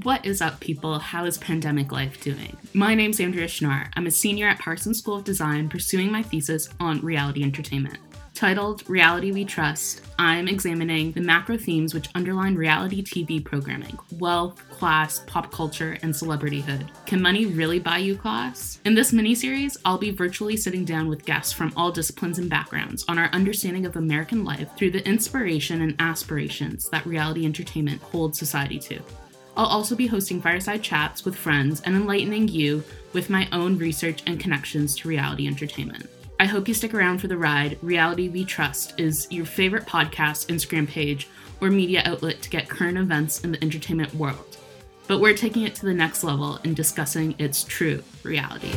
What is up, people? How is pandemic life doing? My name's Andrea Schnarr. I'm a senior at Parsons School of Design pursuing my thesis on reality entertainment. Titled Reality We Trust, I'm examining the macro themes which underline reality TV programming wealth, class, pop culture, and celebrityhood. Can money really buy you class? In this mini series, I'll be virtually sitting down with guests from all disciplines and backgrounds on our understanding of American life through the inspiration and aspirations that reality entertainment holds society to. I'll also be hosting fireside chats with friends and enlightening you with my own research and connections to reality entertainment. I hope you stick around for the ride. Reality We Trust is your favorite podcast, Instagram page, or media outlet to get current events in the entertainment world. But we're taking it to the next level and discussing its true reality.